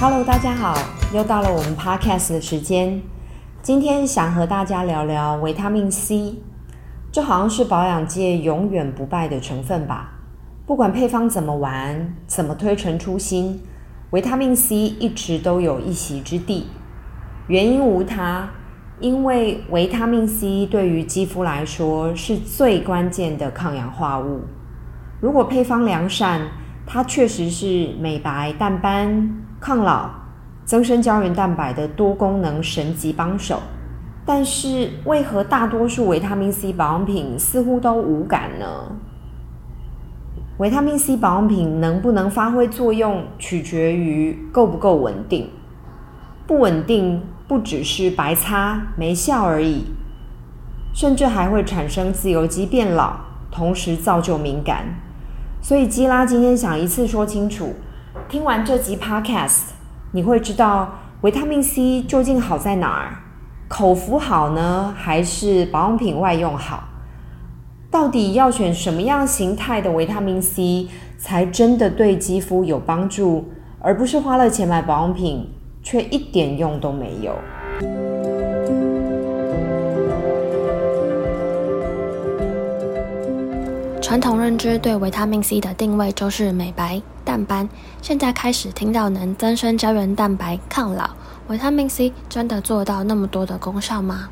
Hello，大家好，又到了我们 Podcast 的时间。今天想和大家聊聊维他命 C，这好像是保养界永远不败的成分吧？不管配方怎么玩，怎么推陈出新，维他命 C 一直都有一席之地。原因无他，因为维他命 C 对于肌肤来说是最关键的抗氧化物。如果配方良善，它确实是美白、淡斑、抗老、增生胶原蛋白的多功能神级帮手。但是，为何大多数维他命 C 保养品似乎都无感呢？维他命 C 保养品能不能发挥作用，取决于够不够稳定。不稳定不只是白擦没效而已，甚至还会产生自由基变老，同时造就敏感。所以基拉今天想一次说清楚，听完这集 Podcast，你会知道维他命 C 究竟好在哪儿？口服好呢，还是保养品外用好？到底要选什么样形态的维他命 C 才真的对肌肤有帮助，而不是花了钱买保养品却一点用都没有？传统认知对维他命 C 的定位就是美白、淡斑，现在开始听到能增生胶原蛋白、抗老，维他命 C 真的做到那么多的功效吗？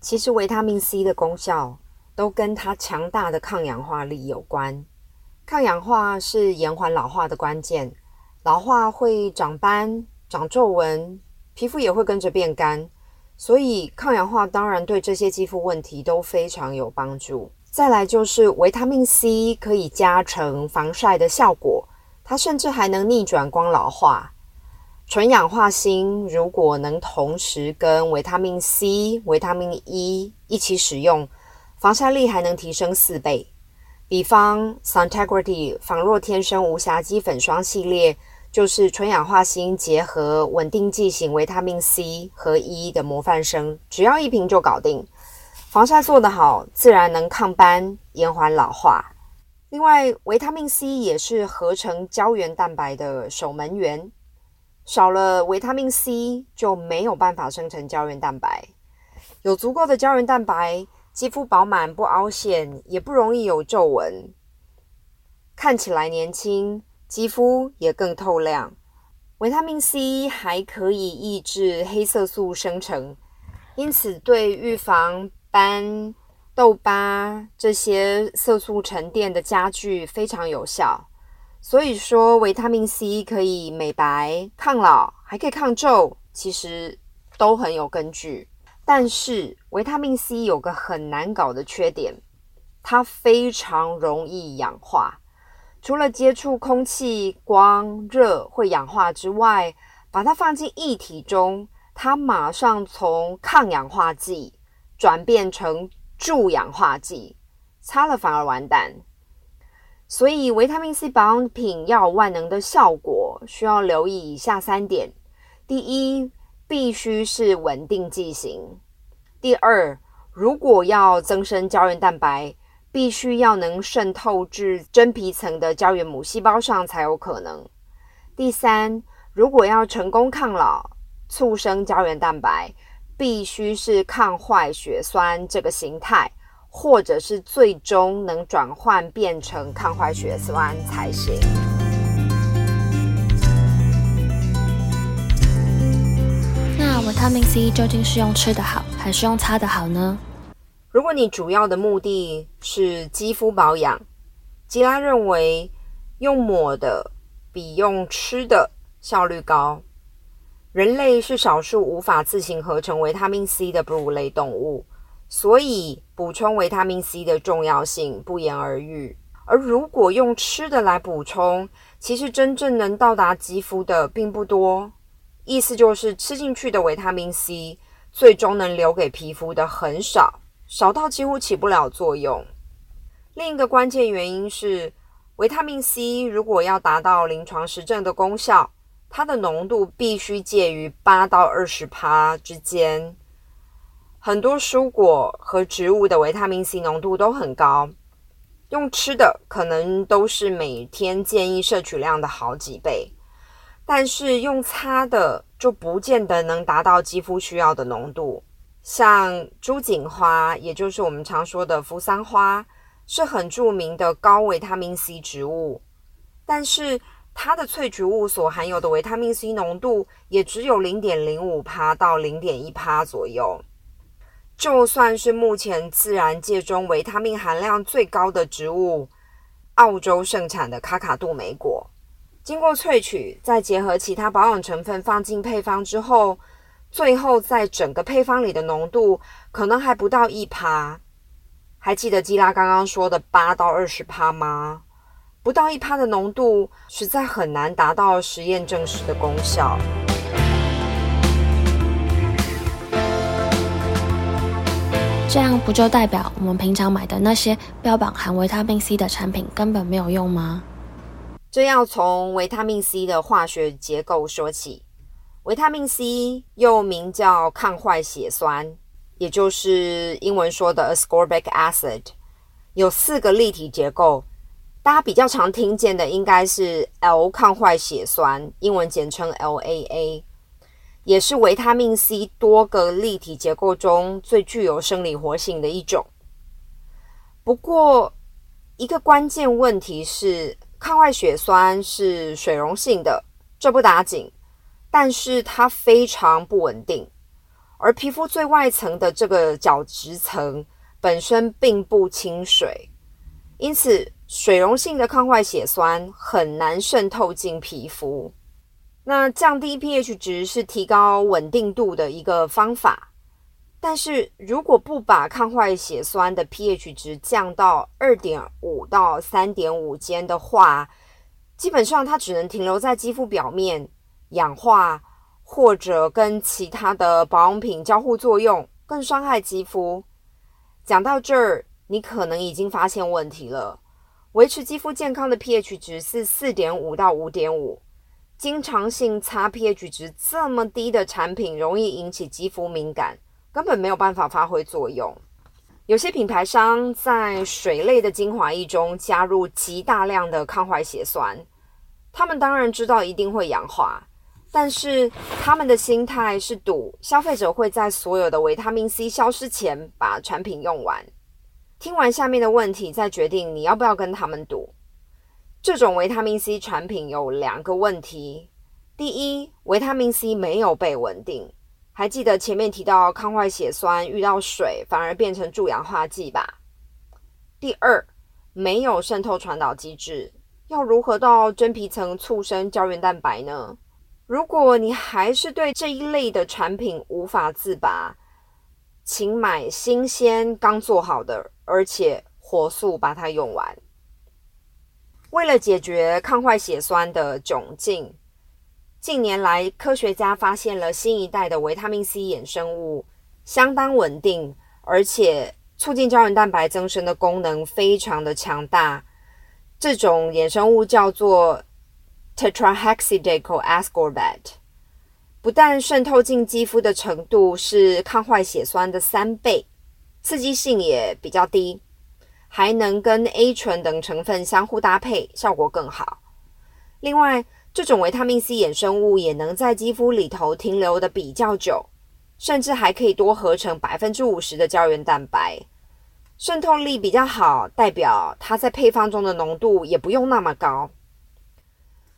其实维他命 C 的功效都跟它强大的抗氧化力有关。抗氧化是延缓老化的关键，老化会长斑、长皱纹，皮肤也会跟着变干，所以抗氧化当然对这些肌肤问题都非常有帮助。再来就是维他命 C 可以加成防晒的效果，它甚至还能逆转光老化。纯氧化锌如果能同时跟维他命 C、维他命 E 一起使用，防晒力还能提升四倍。比方 Suntegrity 仿若天生无瑕肌粉霜系列，就是纯氧化锌结合稳定剂型维他命 C 和 E 的模范生，只要一瓶就搞定。防晒做得好，自然能抗斑、延缓老化。另外，维他命 C 也是合成胶原蛋白的守门员，少了维他命 C 就没有办法生成胶原蛋白。有足够的胶原蛋白，肌肤饱满不凹陷，也不容易有皱纹，看起来年轻，肌肤也更透亮。维他命 C 还可以抑制黑色素生成，因此对预防斑、痘疤这些色素沉淀的加剧非常有效，所以说维他命 C 可以美白、抗老，还可以抗皱，其实都很有根据。但是维他命 C 有个很难搞的缺点，它非常容易氧化，除了接触空气、光、热会氧化之外，把它放进液体中，它马上从抗氧化剂。转变成助氧化剂，擦了反而完蛋。所以维他命 C 保养品要有万能的效果，需要留意以下三点：第一，必须是稳定剂型；第二，如果要增生胶原蛋白，必须要能渗透至真皮层的胶原母细胞上才有可能；第三，如果要成功抗老、促生胶原蛋白。必须是抗坏血酸这个形态，或者是最终能转换变成抗坏血酸才行。那维他命 C 究竟是用吃的好，还是用擦的好呢？如果你主要的目的是肌肤保养，吉拉认为用抹的比用吃的效率高。人类是少数无法自行合成维他命 C 的哺乳类动物，所以补充维他命 C 的重要性不言而喻。而如果用吃的来补充，其实真正能到达肌肤的并不多。意思就是吃进去的维他命 C，最终能留给皮肤的很少，少到几乎起不了作用。另一个关键原因是，维他命 C 如果要达到临床实证的功效，它的浓度必须介于八到二十趴之间。很多蔬果和植物的维他命 C 浓度都很高，用吃的可能都是每天建议摄取量的好几倍。但是用擦的就不见得能达到肌肤需要的浓度。像朱槿花，也就是我们常说的扶桑花，是很著名的高维他命 C 植物，但是它的萃取物所含有的维他命 C 浓度也只有零点零五趴到零点一趴左右。就算是目前自然界中维他命含量最高的植物，澳洲盛产的卡卡杜莓果，经过萃取，再结合其他保养成分放进配方之后，最后在整个配方里的浓度可能还不到一趴。还记得基拉刚刚说的八到二十趴吗？不到一趴的浓度，实在很难达到实验证实的功效。这样不就代表我们平常买的那些标榜含维他命 C 的产品根本没有用吗？这要从维他命 C 的化学结构说起。维他命 C 又名叫抗坏血酸，也就是英文说的 ascorbic acid，有四个立体结构。大家比较常听见的应该是 L 抗坏血酸，英文简称 LAA。也是维他命 C 多个立体结构中最具有生理活性的一种。不过，一个关键问题是，抗坏血酸是水溶性的，这不打紧，但是它非常不稳定。而皮肤最外层的这个角质层本身并不亲水，因此水溶性的抗坏血酸很难渗透进皮肤。那降低 pH 值是提高稳定度的一个方法，但是如果不把抗坏血酸的 pH 值降到二点五到三点五间的话，基本上它只能停留在肌肤表面氧化，或者跟其他的保养品交互作用，更伤害肌肤。讲到这儿，你可能已经发现问题了。维持肌肤健康的 pH 值是四点五到五点五。经常性擦 pH 值这么低的产品，容易引起肌肤敏感，根本没有办法发挥作用。有些品牌商在水类的精华液中加入极大量的抗坏血酸，他们当然知道一定会氧化，但是他们的心态是赌消费者会在所有的维他命 C 消失前把产品用完。听完下面的问题，再决定你要不要跟他们赌。这种维他命 C 产品有两个问题：第一，维他命 C 没有被稳定。还记得前面提到抗坏血酸遇到水反而变成助氧化剂吧？第二，没有渗透传导机制，要如何到真皮层促生胶原蛋白呢？如果你还是对这一类的产品无法自拔，请买新鲜刚做好的，而且火速把它用完。为了解决抗坏血酸的窘境，近年来科学家发现了新一代的维他命 C 衍生物，相当稳定，而且促进胶原蛋白增生的功能非常的强大。这种衍生物叫做 Tetrahexydencal Ascorbate，不但渗透进肌肤的程度是抗坏血酸的三倍，刺激性也比较低。还能跟 A 醇等成分相互搭配，效果更好。另外，这种维他命 C 衍生物也能在肌肤里头停留的比较久，甚至还可以多合成百分之五十的胶原蛋白，渗透力比较好，代表它在配方中的浓度也不用那么高。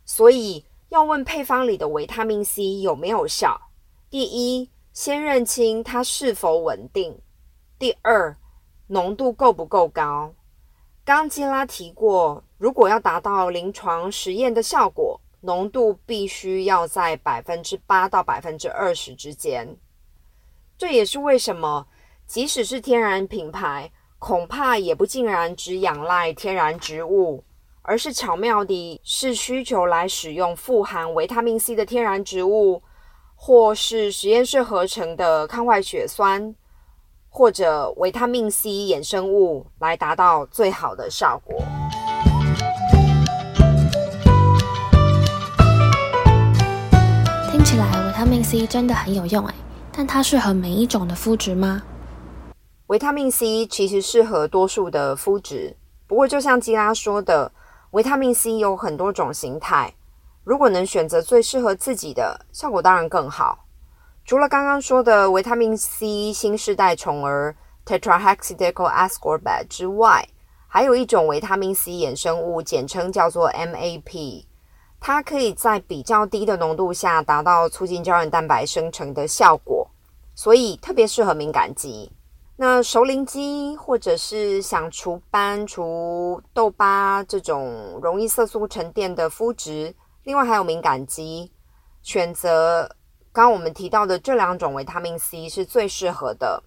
所以，要问配方里的维他命 C 有没有效，第一，先认清它是否稳定；第二，浓度够不够高？刚基拉提过，如果要达到临床实验的效果，浓度必须要在百分之八到百分之二十之间。这也是为什么，即使是天然品牌，恐怕也不尽然只仰赖天然植物，而是巧妙地视需求来使用富含维他命 C 的天然植物，或是实验室合成的抗坏血酸。或者维他命 C 衍生物来达到最好的效果。听起来维他命 C 真的很有用哎，但它适合每一种的肤质吗？维他命 C 其实适合多数的肤质，不过就像基拉说的，维他命 C 有很多种形态。如果能选择最适合自己的，效果当然更好。除了刚刚说的维他命 C 新世代宠儿 Tetrahexydencoascorbate 之外，还有一种维他命 C 衍生物，简称叫做 MAP，它可以在比较低的浓度下达到促进胶原蛋白生成的效果，所以特别适合敏感肌。那熟龄肌或者是想除斑、除痘疤这种容易色素沉淀的肤质，另外还有敏感肌，选择刚我们提到的这两种维他命 C 是最适合的。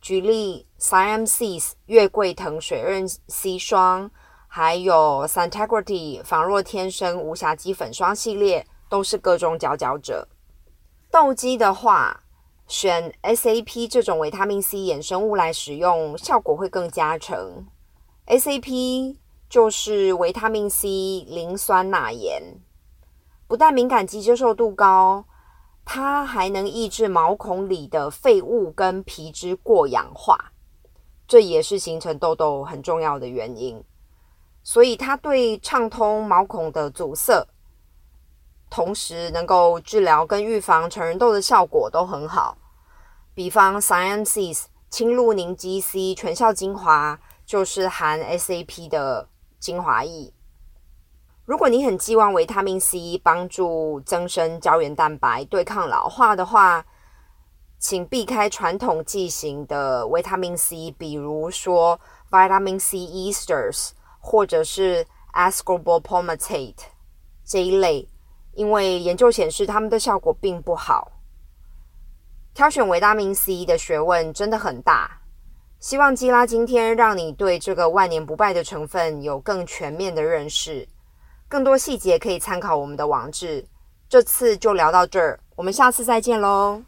举例，Siam-Cis 月桂藤水润 C 霜，还有 Suntegrity 仿若天生无瑕肌粉霜系列，都是各中佼佼者。痘肌的话，选 SAP 这种维他命 C 衍生物来使用，效果会更加成。SAP 就是维他命 C 磷酸钠盐，不但敏感肌接受度高。它还能抑制毛孔里的废物跟皮脂过氧化，这也是形成痘痘很重要的原因。所以它对畅通毛孔的阻塞，同时能够治疗跟预防成人痘的效果都很好。比方 Siam-Cis 轻露凝肌 C 全效精华就是含 SAP 的精华液。如果你很寄望维他命 C 帮助增生胶原蛋白、对抗老化的话，请避开传统剂型的维他命 C，比如说 Vitamin C Esters 或者是 Ascorbyl Palmitate 这一类，因为研究显示它们的效果并不好。挑选维他命 C 的学问真的很大，希望基拉今天让你对这个万年不败的成分有更全面的认识。更多细节可以参考我们的网址。这次就聊到这儿，我们下次再见喽。